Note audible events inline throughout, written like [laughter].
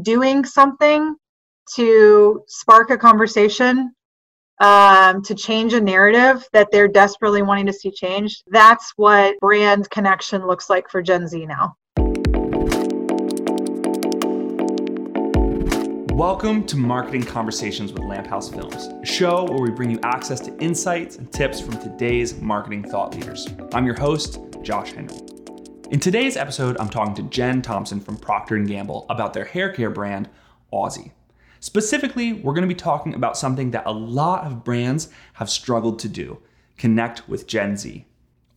doing something to spark a conversation um, to change a narrative that they're desperately wanting to see changed. That's what brand connection looks like for Gen Z now. Welcome to Marketing Conversations with Lamphouse Films, a show where we bring you access to insights and tips from today's marketing thought leaders. I'm your host, Josh Henry. In today's episode, I'm talking to Jen Thompson from Procter & Gamble about their hair care brand, Aussie. Specifically, we're going to be talking about something that a lot of brands have struggled to do connect with Gen Z.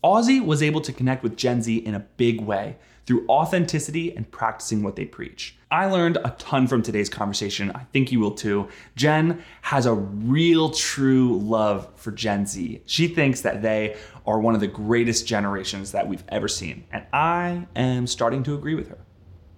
Aussie was able to connect with Gen Z in a big way through authenticity and practicing what they preach. I learned a ton from today's conversation. I think you will too. Jen has a real, true love for Gen Z. She thinks that they are one of the greatest generations that we've ever seen. And I am starting to agree with her.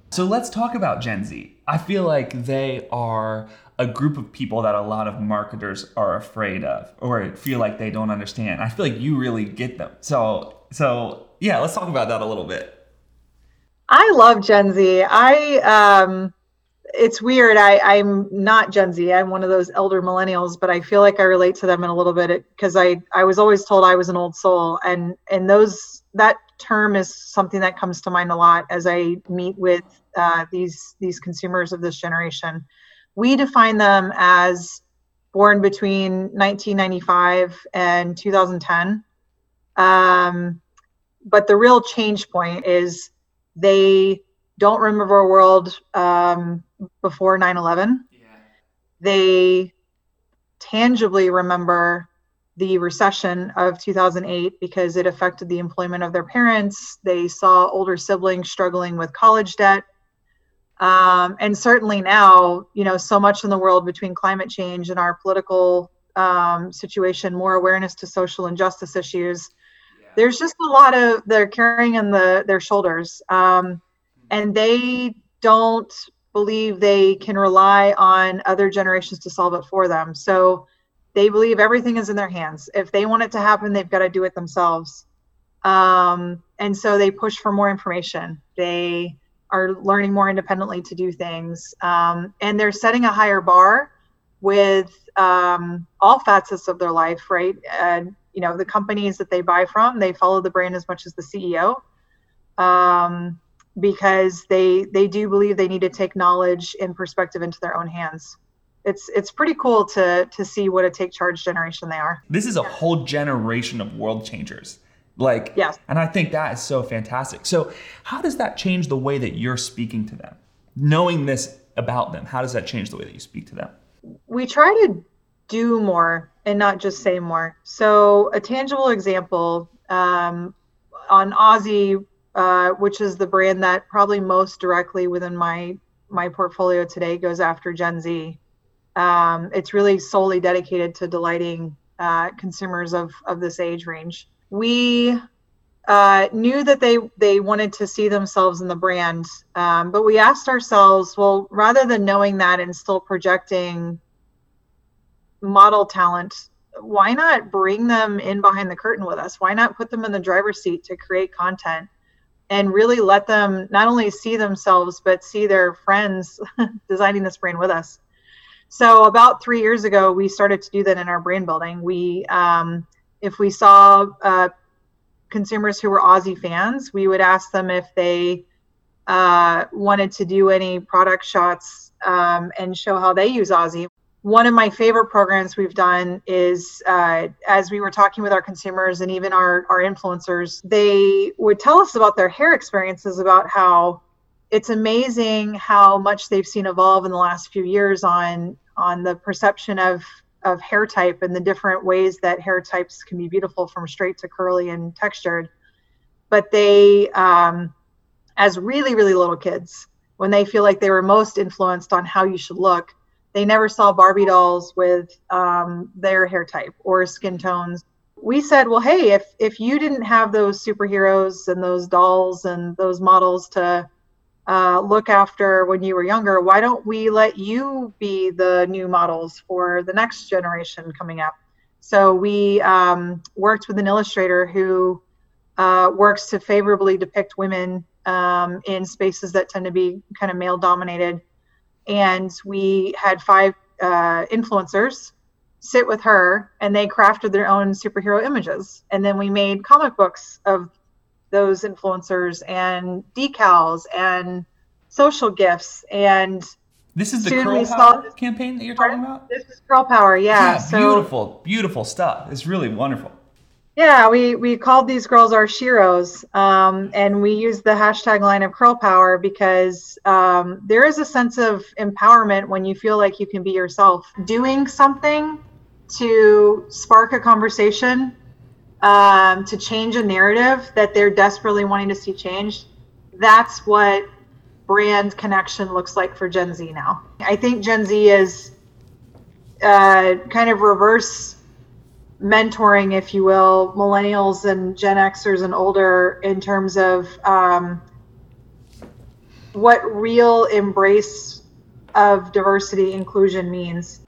So let's talk about Gen Z. I feel like they are a group of people that a lot of marketers are afraid of or feel like they don't understand. I feel like you really get them. So so yeah, let's talk about that a little bit. I love Gen Z. I um it's weird. I, I'm not Gen Z. I'm one of those elder millennials, but I feel like I relate to them in a little bit because I, I was always told I was an old soul. And, and those, that term is something that comes to mind a lot as I meet with uh, these, these consumers of this generation. We define them as born between 1995 and 2010. Um, but the real change point is they don't remember a world um, before 9 11. Yeah. They tangibly remember the recession of 2008 because it affected the employment of their parents. They saw older siblings struggling with college debt. Um, and certainly now, you know, so much in the world between climate change and our political um, situation, more awareness to social injustice issues. There's just a lot of they're carrying in the their shoulders. Um, and they don't believe they can rely on other generations to solve it for them. So they believe everything is in their hands. If they want it to happen, they've got to do it themselves. Um, and so they push for more information. They are learning more independently to do things. Um, and they're setting a higher bar with um, all facets of their life, right? And, you know, the companies that they buy from, they follow the brand as much as the CEO. Um, because they they do believe they need to take knowledge and perspective into their own hands. It's it's pretty cool to to see what a take charge generation they are. This is a whole generation of world changers. Like yes. and i think that is so fantastic. So how does that change the way that you're speaking to them? Knowing this about them how does that change the way that you speak to them? We try to do more and not just say more so a tangible example um, on aussie uh, which is the brand that probably most directly within my my portfolio today goes after Gen Z. Um, it's really solely dedicated to delighting uh, consumers of of this age range. We uh, knew that they they wanted to see themselves in the brand, um, but we asked ourselves, well, rather than knowing that and still projecting model talent why not bring them in behind the curtain with us? Why not put them in the driver's seat to create content and really let them not only see themselves but see their friends [laughs] designing this brand with us? So about three years ago we started to do that in our brand building. We um, if we saw uh, consumers who were aussie fans we would ask them if they uh, wanted to do any product shots um, and show how they use aussie one of my favorite programs we've done is uh, as we were talking with our consumers and even our, our influencers, they would tell us about their hair experiences, about how it's amazing how much they've seen evolve in the last few years on on the perception of of hair type and the different ways that hair types can be beautiful from straight to curly and textured. But they, um, as really, really little kids, when they feel like they were most influenced on how you should look, they never saw Barbie dolls with um, their hair type or skin tones. We said, well, hey, if if you didn't have those superheroes and those dolls and those models to uh, look after when you were younger, why don't we let you be the new models for the next generation coming up? So we um, worked with an illustrator who uh, works to favorably depict women um, in spaces that tend to be kind of male dominated and we had five uh, influencers sit with her and they crafted their own superhero images. And then we made comic books of those influencers and decals and social gifts and this is the soon curl we power saw- campaign that you're talking about? This is girl power yeah, so beautiful beautiful stuff. It's really wonderful yeah we we called these girls our sheroes um, and we used the hashtag line of curl power because um, there is a sense of empowerment when you feel like you can be yourself. Doing something to spark a conversation um, to change a narrative that they're desperately wanting to see changed that's what brand connection looks like for gen z now. I think gen z is uh, kind of reverse mentoring, if you will, millennials and Gen Xers and older in terms of um, what real embrace of diversity inclusion means.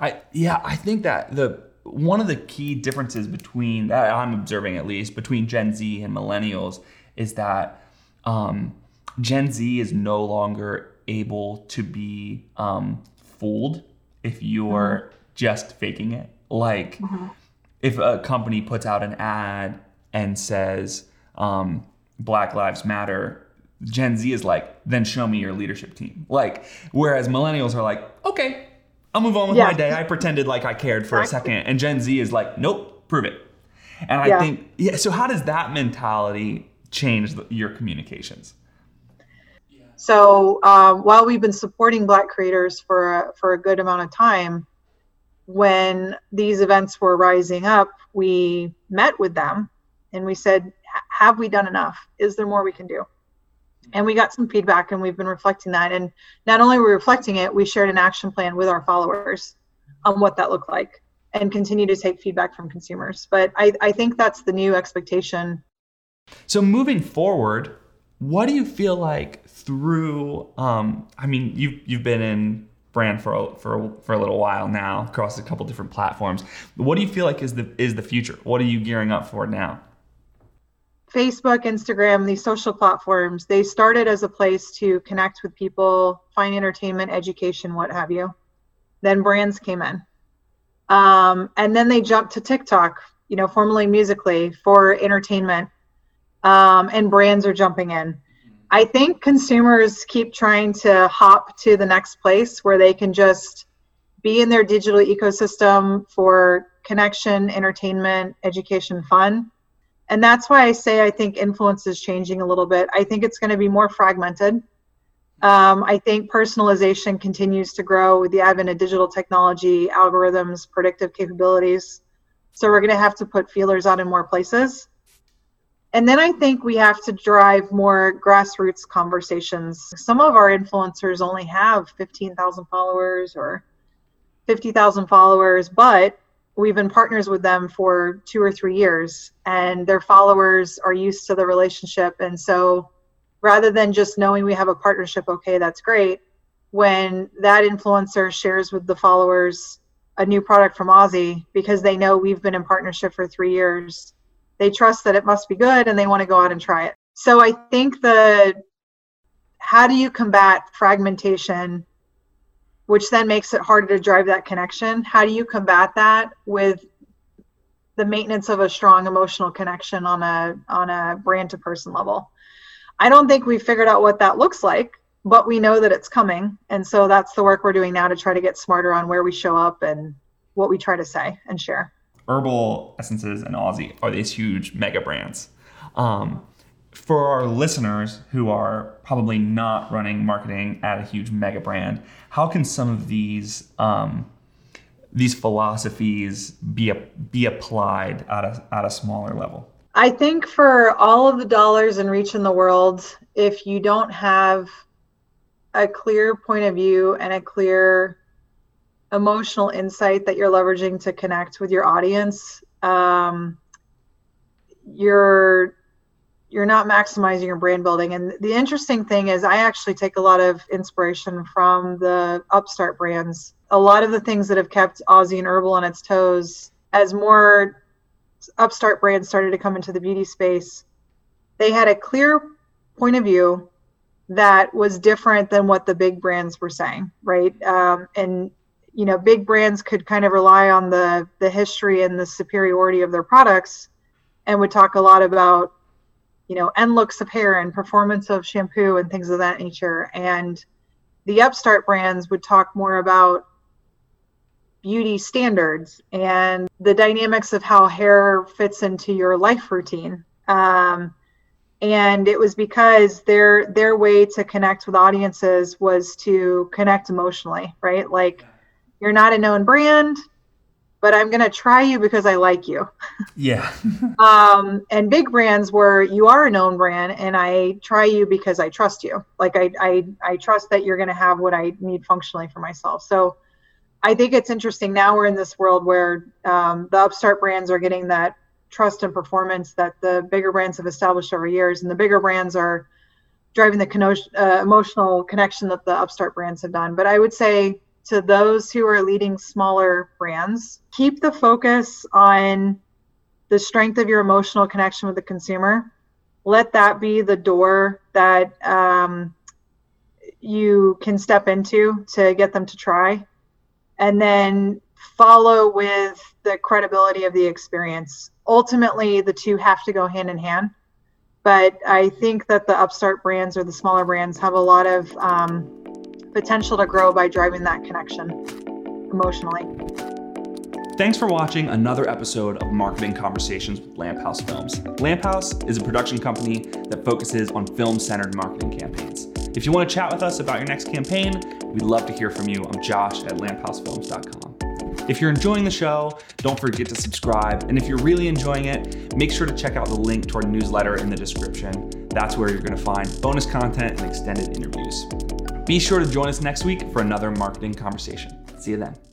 I yeah, I think that the one of the key differences between that I'm observing at least between Gen Z and millennials is that um, Gen Z is no longer able to be um, fooled if you're just faking it. Like if a company puts out an ad and says um, Black Lives Matter, Gen Z is like, then show me your leadership team. Like, whereas millennials are like, okay, I'll move on with Yeah. my day. I pretended like I cared for a second. And Gen Z is like, nope, prove it. And I Yeah. think, yeah, so how does that mentality change the, your communications? So um, while we've been supporting Black creators for a, for a good amount of time, when these events were rising up, we met with them and we said, "Have we done enough? Is there more we can do?" And we got some feedback, and we've been reflecting that. And not only were we reflecting it, we shared an action plan with our followers on what that looked like, and continue to take feedback from consumers. But I, I think that's the new expectation So moving forward, what do you feel like through? Um, I mean, you've you've been in brand for a, for a, for a little while now across a couple different platforms. What do you feel like is the is the future? What are you gearing up for now? Facebook, Instagram, these social platforms, they started as a place to connect with people, find entertainment, education, what have you. Then brands came in. Um, and then they jumped to TikTok, you know, formerly Musical.ly for entertainment. Um, and brands are jumping in. I think consumers keep trying to hop to the next place where they can just be in their digital ecosystem for connection, entertainment, education, fun and that's why I say I think influence is changing a little bit. I think it's going to be more fragmented. Um, I think personalization continues to grow with the advent of digital technology, algorithms, predictive capabilities. So we're going to have to put feelers out in more places. And then I think we have to drive more grassroots conversations. Some of our influencers only have 15,000 followers or 50,000 followers, but we've been partners with them for two or three years and their followers are used to the relationship and so rather than just knowing we have a partnership okay that's great when that influencer shares with the followers a new product from Aussie because they know we've been in partnership for three years they trust that it must be good and they want to go out and try it so i think the how do you combat fragmentation which then makes it harder to drive that connection. How do you combat that with the maintenance of a strong emotional connection on a on a brand to person level? I don't think we've figured out what that looks like, but we know that it's coming. And so that's the work we're doing now to try to get smarter on where we show up and what we try to say and share. Herbal Essences and Aussie are these huge mega brands. Um, for our listeners who are probably not running marketing at a huge mega brand, how can some of these um, these philosophies be be applied at a at a smaller level? I think for all of the dollars and reach in the world, if you don't have a clear point of view and a clear emotional insight that you're leveraging to connect with your audience, um, you're you're not maximizing your brand building. And the interesting thing is, I actually take a lot of inspiration from the upstart brands. A lot of the things that have kept Aussie and Herbal on its toes, as more upstart brands started to come into the beauty space, they had a clear point of view, that was different than what the big brands were saying, right? Um, and you know, big brands could kind of rely on the the history and the superiority of their products, and would talk a lot about, you know, end looks of hair and performance of shampoo and things of that nature. And the upstart brands would talk more about beauty standards and the dynamics of how hair fits into your life routine. Um, and it was because their their way to connect with audiences was to connect emotionally, right? Like you're not a known brand, but I'm going to try you because I like you. Yeah. [laughs] um, and big brands where you are a known brand and I try you because I trust you. Like I, I, I trust that you're going to have what I need functionally for myself. So I think it's interesting. Now we're in this world where um, the upstart brands are getting that trust and performance that the bigger brands have established over years, and the bigger brands are driving the uh, emotional connection that the upstart brands have done. But I would say to those who are leading smaller brands, keep the focus on the strength of your emotional connection with the consumer. Let that be the door that um, you can step into to get them to try and then follow with the credibility of the experience. Ultimately, the two have to go hand in hand. But I think that the upstart brands or the smaller brands have a lot of um, potential to grow by driving that connection emotionally. Thanks for watching another episode of Marketing Conversations with Lamp House Films. Lamp House is a production company that focuses on film centered marketing campaigns. If you want to chat with us about your next campaign, we'd love to hear from you. I'm Josh at lamphousefilms.com. If you're enjoying the show, don't forget to subscribe. And if you're really enjoying it, make sure to check out the link to our newsletter in the description. That's where you're going to find bonus content and extended interviews. Be sure to join us next week for another marketing conversation. See you then.